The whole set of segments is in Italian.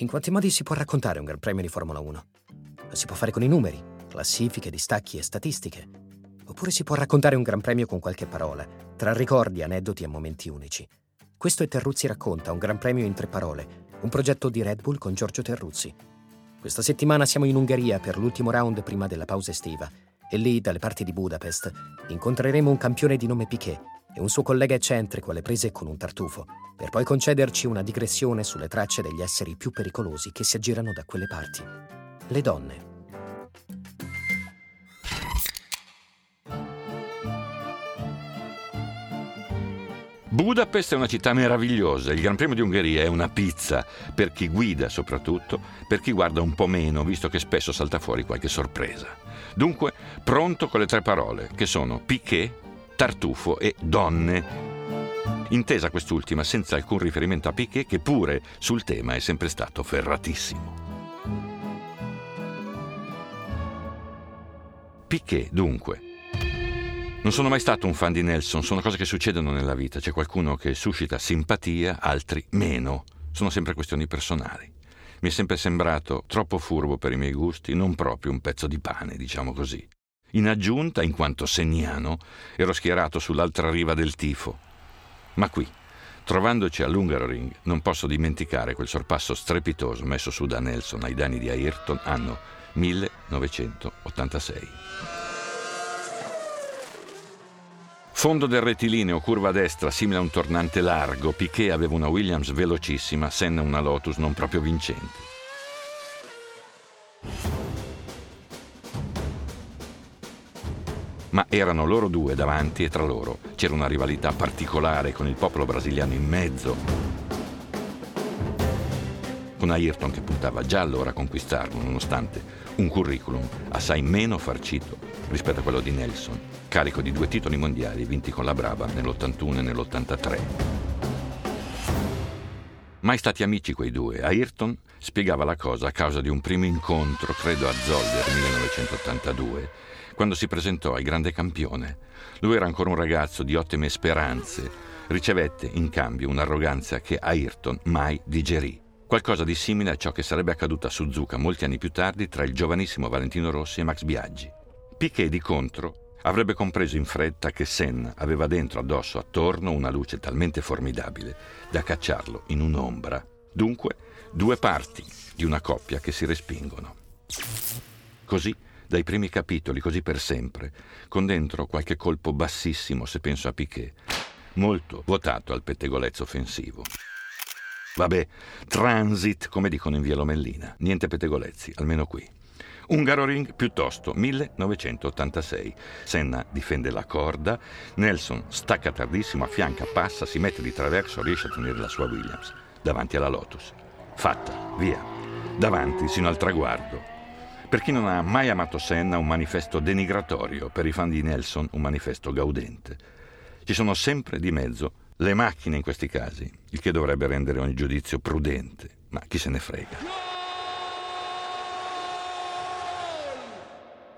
In quanti modi si può raccontare un Gran Premio di Formula 1? Lo si può fare con i numeri, classifiche, distacchi e statistiche. Oppure si può raccontare un Gran Premio con qualche parola, tra ricordi, aneddoti e momenti unici. Questo è Terruzzi racconta, un Gran Premio in tre parole, un progetto di Red Bull con Giorgio Terruzzi. Questa settimana siamo in Ungheria per l'ultimo round prima della pausa estiva e lì, dalle parti di Budapest, incontreremo un campione di nome Piquet e un suo collega eccentrico alle prese con un tartufo, per poi concederci una digressione sulle tracce degli esseri più pericolosi che si aggirano da quelle parti. Le donne. Budapest è una città meravigliosa, il Gran Premio di Ungheria è una pizza, per chi guida soprattutto, per chi guarda un po' meno, visto che spesso salta fuori qualche sorpresa. Dunque, pronto con le tre parole, che sono Piquet, tartufo e donne. Intesa quest'ultima senza alcun riferimento a Piquet che pure sul tema è sempre stato ferratissimo. Piquet, dunque. Non sono mai stato un fan di Nelson, sono cose che succedono nella vita. C'è qualcuno che suscita simpatia, altri meno. Sono sempre questioni personali. Mi è sempre sembrato troppo furbo per i miei gusti, non proprio un pezzo di pane, diciamo così. In aggiunta, in quanto segnano, ero schierato sull'altra riva del tifo. Ma qui, trovandoci all'Ungaroring, non posso dimenticare quel sorpasso strepitoso messo su da Nelson ai danni di Ayrton anno 1986. Fondo del rettilineo, curva a destra, simile a un tornante largo, Piquet aveva una Williams velocissima, Senna una Lotus non proprio vincente. Ma erano loro due davanti e tra loro c'era una rivalità particolare con il popolo brasiliano in mezzo. Con Ayrton che puntava già allora a conquistarlo, nonostante un curriculum assai meno farcito rispetto a quello di Nelson, carico di due titoli mondiali vinti con la Brava nell'81 e nell'83. Mai stati amici quei due, Ayrton spiegava la cosa a causa di un primo incontro, credo a Zolder 1982, quando si presentò al grande campione. Lui era ancora un ragazzo di ottime speranze. Ricevette in cambio un'arroganza che Ayrton mai digerì. Qualcosa di simile a ciò che sarebbe accaduto a Suzuka molti anni più tardi tra il giovanissimo Valentino Rossi e Max Biaggi. Piquet, di contro, avrebbe compreso in fretta che Senna aveva dentro addosso attorno una luce talmente formidabile da cacciarlo in un'ombra. Dunque, due parti di una coppia che si respingono. Così dai primi capitoli, così per sempre, con dentro qualche colpo bassissimo, se penso a Piquet, molto votato al pettegolezzo offensivo. Vabbè, transit, come dicono in via Lomellina, niente pettegolezzi, almeno qui. Ungaroring piuttosto, 1986. Senna difende la corda, Nelson stacca tardissimo, affianca, passa, si mette di traverso, riesce a tenere la sua Williams davanti alla Lotus. Fatta, via. Davanti sino al traguardo. Per chi non ha mai amato Senna, un manifesto denigratorio, per i fan di Nelson, un manifesto gaudente. Ci sono sempre di mezzo le macchine in questi casi, il che dovrebbe rendere ogni giudizio prudente, ma chi se ne frega.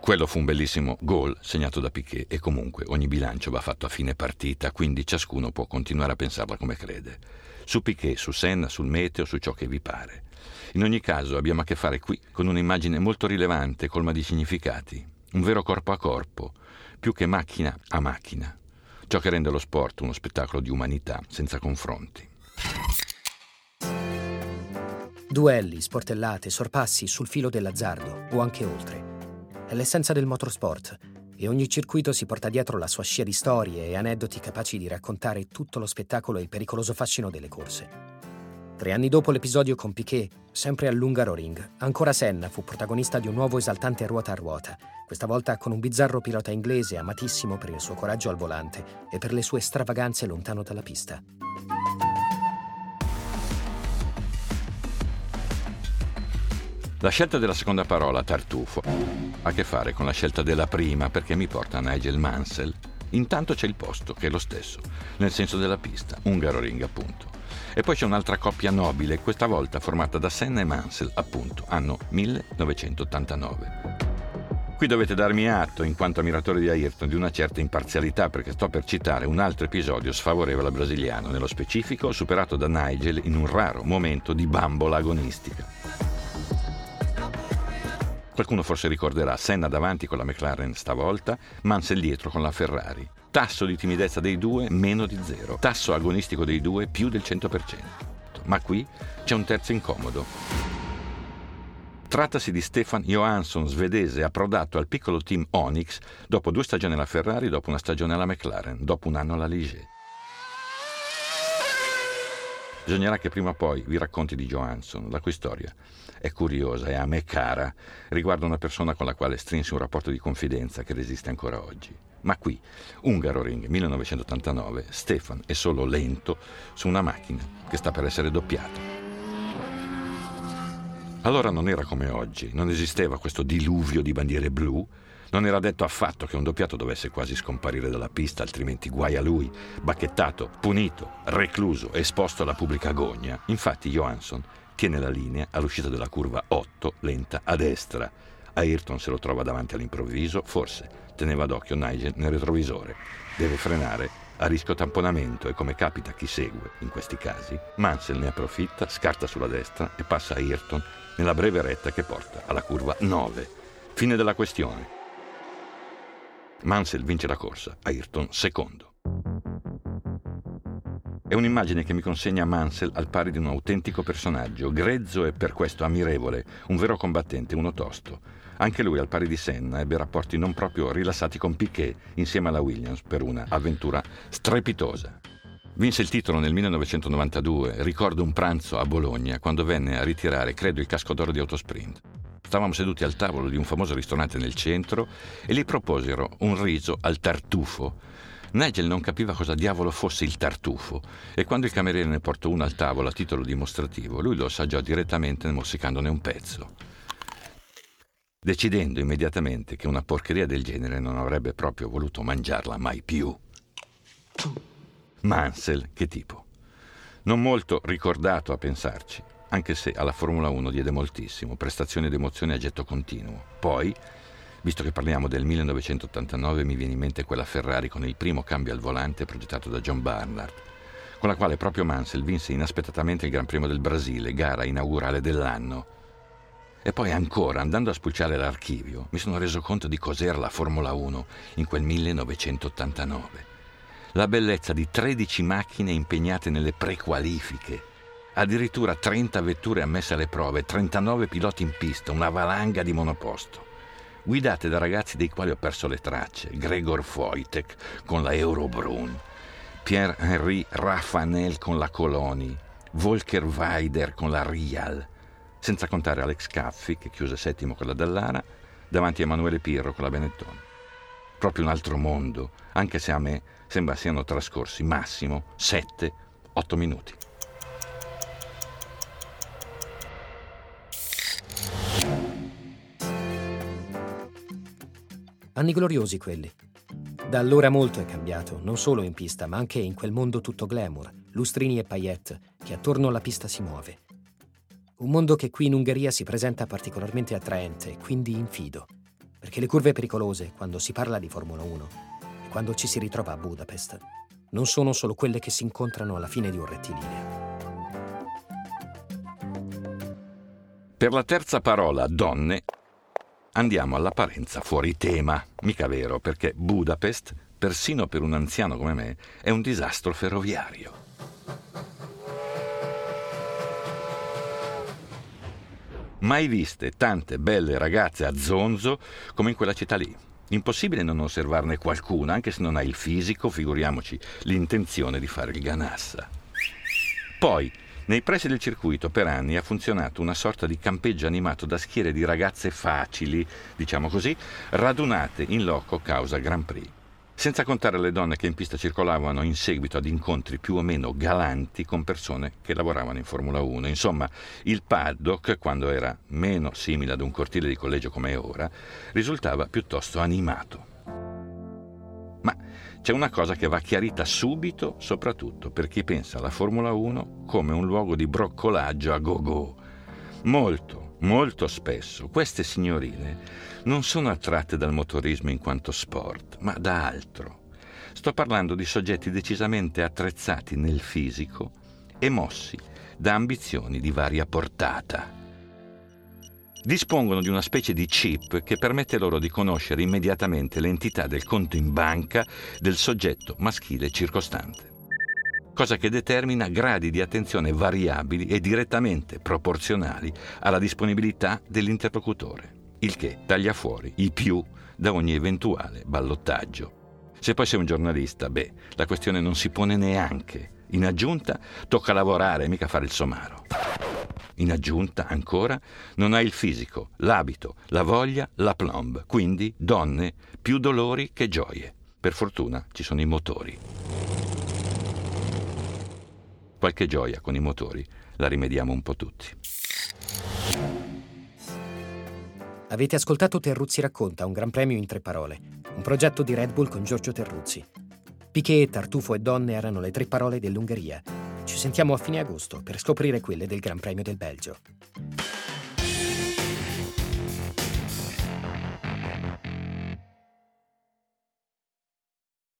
Quello fu un bellissimo gol segnato da Piquet e comunque ogni bilancio va fatto a fine partita, quindi ciascuno può continuare a pensarla come crede. Su Piquet, su Senna, sul meteo, su ciò che vi pare. In ogni caso abbiamo a che fare qui con un'immagine molto rilevante, colma di significati, un vero corpo a corpo, più che macchina a macchina, ciò che rende lo sport uno spettacolo di umanità senza confronti. Duelli, sportellate, sorpassi sul filo dell'azzardo o anche oltre. È l'essenza del motorsport e ogni circuito si porta dietro la sua scia di storie e aneddoti capaci di raccontare tutto lo spettacolo e il pericoloso fascino delle corse. Tre anni dopo l'episodio con Piquet, sempre all'Ungaroring, ancora Senna fu protagonista di un nuovo esaltante ruota a ruota, questa volta con un bizzarro pilota inglese amatissimo per il suo coraggio al volante e per le sue stravaganze lontano dalla pista. La scelta della seconda parola, tartufo, ha a che fare con la scelta della prima perché mi porta a Nigel Mansell. Intanto c'è il posto, che è lo stesso, nel senso della pista, Ungaroring appunto. E poi c'è un'altra coppia nobile, questa volta formata da Senna e Mansell, appunto, anno 1989. Qui dovete darmi atto, in quanto ammiratore di Ayrton, di una certa imparzialità, perché sto per citare un altro episodio sfavorevole al brasiliano, nello specifico superato da Nigel in un raro momento di bambola agonistica. Qualcuno forse ricorderà Senna davanti con la McLaren stavolta, Mansell dietro con la Ferrari. Tasso di timidezza dei due meno di zero, tasso agonistico dei due più del 100%. Ma qui c'è un terzo incomodo. Trattasi di Stefan Johansson, svedese, approdato al piccolo team Onyx dopo due stagioni alla Ferrari, dopo una stagione alla McLaren, dopo un anno alla Ligier. Bisognerà che prima o poi vi racconti di Johansson, la cui storia è curiosa e a me cara, riguarda una persona con la quale strinsi un rapporto di confidenza che resiste ancora oggi. Ma qui, Ungaro Ring 1989, Stefan è solo lento su una macchina che sta per essere doppiata. Allora non era come oggi, non esisteva questo diluvio di bandiere blu, non era detto affatto che un doppiato dovesse quasi scomparire dalla pista, altrimenti guai a lui, bacchettato, punito, recluso, esposto alla pubblica agonia. Infatti Johansson tiene la linea all'uscita della curva 8, lenta a destra. Ayrton se lo trova davanti all'improvviso, forse teneva d'occhio Nigel nel retrovisore. Deve frenare a rischio tamponamento e come capita a chi segue in questi casi, Mansell ne approfitta, scarta sulla destra e passa a Ayrton nella breve retta che porta alla curva 9. Fine della questione. Mansell vince la corsa, Ayrton secondo. È un'immagine che mi consegna Mansell al pari di un autentico personaggio, grezzo e per questo ammirevole, un vero combattente, uno tosto. Anche lui, al pari di Senna, ebbe rapporti non proprio rilassati con Piquet insieme alla Williams per una avventura strepitosa. Vinse il titolo nel 1992, ricordo un pranzo a Bologna quando venne a ritirare, credo, il casco d'oro di Autosprint. Stavamo seduti al tavolo di un famoso ristorante nel centro e gli proposero un riso al tartufo. Nigel non capiva cosa diavolo fosse il tartufo e quando il cameriere ne portò uno al tavolo a titolo dimostrativo, lui lo assaggiò direttamente morsicandone un pezzo, decidendo immediatamente che una porcheria del genere non avrebbe proprio voluto mangiarla mai più. Mansell, che tipo? Non molto ricordato a pensarci, anche se alla Formula 1 diede moltissimo, prestazioni ed emozioni a getto continuo. Poi, visto che parliamo del 1989, mi viene in mente quella Ferrari con il primo cambio al volante progettato da John Barnard, con la quale proprio Mansell vinse inaspettatamente il Gran Premio del Brasile, gara inaugurale dell'anno. E poi ancora, andando a spulciare l'archivio, mi sono reso conto di cos'era la Formula 1 in quel 1989 la bellezza di 13 macchine impegnate nelle prequalifiche, addirittura 30 vetture ammesse alle prove, 39 piloti in pista, una valanga di monoposto, guidate da ragazzi dei quali ho perso le tracce, Gregor Wojtek con la Eurobrun, Pierre-Henri Raffanel con la Coloni, Volker Weider con la Rial, senza contare Alex Caffi che chiuse settimo con la Dallara, davanti a Emanuele Pirro con la Benetton. Proprio un altro mondo, anche se a me sembra siano trascorsi massimo 7-8 minuti. Anni gloriosi quelli. Da allora molto è cambiato, non solo in pista, ma anche in quel mondo tutto glamour, lustrini e paillette, che attorno alla pista si muove. Un mondo che qui in Ungheria si presenta particolarmente attraente, quindi infido, perché le curve pericolose, quando si parla di Formula 1, quando ci si ritrova a Budapest, non sono solo quelle che si incontrano alla fine di un rettilineo. Per la terza parola, donne, andiamo all'apparenza fuori tema. Mica vero, perché Budapest, persino per un anziano come me, è un disastro ferroviario. Mai viste tante belle ragazze a zonzo come in quella città lì. Impossibile non osservarne qualcuna, anche se non hai il fisico, figuriamoci l'intenzione di fare il ganassa. Poi, nei pressi del circuito per anni ha funzionato una sorta di campeggio animato da schiere di ragazze facili, diciamo così, radunate in loco causa Grand Prix senza contare le donne che in pista circolavano in seguito ad incontri più o meno galanti con persone che lavoravano in Formula 1. Insomma, il paddock, quando era meno simile ad un cortile di collegio come è ora, risultava piuttosto animato. Ma c'è una cosa che va chiarita subito, soprattutto per chi pensa alla Formula 1 come un luogo di broccolaggio a go-go. Molto, Molto spesso queste signorine non sono attratte dal motorismo in quanto sport, ma da altro. Sto parlando di soggetti decisamente attrezzati nel fisico e mossi da ambizioni di varia portata. Dispongono di una specie di chip che permette loro di conoscere immediatamente l'entità del conto in banca del soggetto maschile circostante cosa che determina gradi di attenzione variabili e direttamente proporzionali alla disponibilità dell'interlocutore, il che taglia fuori i più da ogni eventuale ballottaggio. Se poi sei un giornalista, beh, la questione non si pone neanche. In aggiunta, tocca lavorare, mica fare il somaro. In aggiunta, ancora, non hai il fisico, l'abito, la voglia, la plomb. Quindi, donne, più dolori che gioie. Per fortuna ci sono i motori. Qualche gioia con i motori la rimediamo un po' tutti. Avete ascoltato Terruzzi racconta, un gran premio in tre parole, un progetto di Red Bull con Giorgio Terruzzi. Piquet, Tartufo e Donne erano le tre parole dell'Ungheria. Ci sentiamo a fine agosto per scoprire quelle del Gran Premio del Belgio.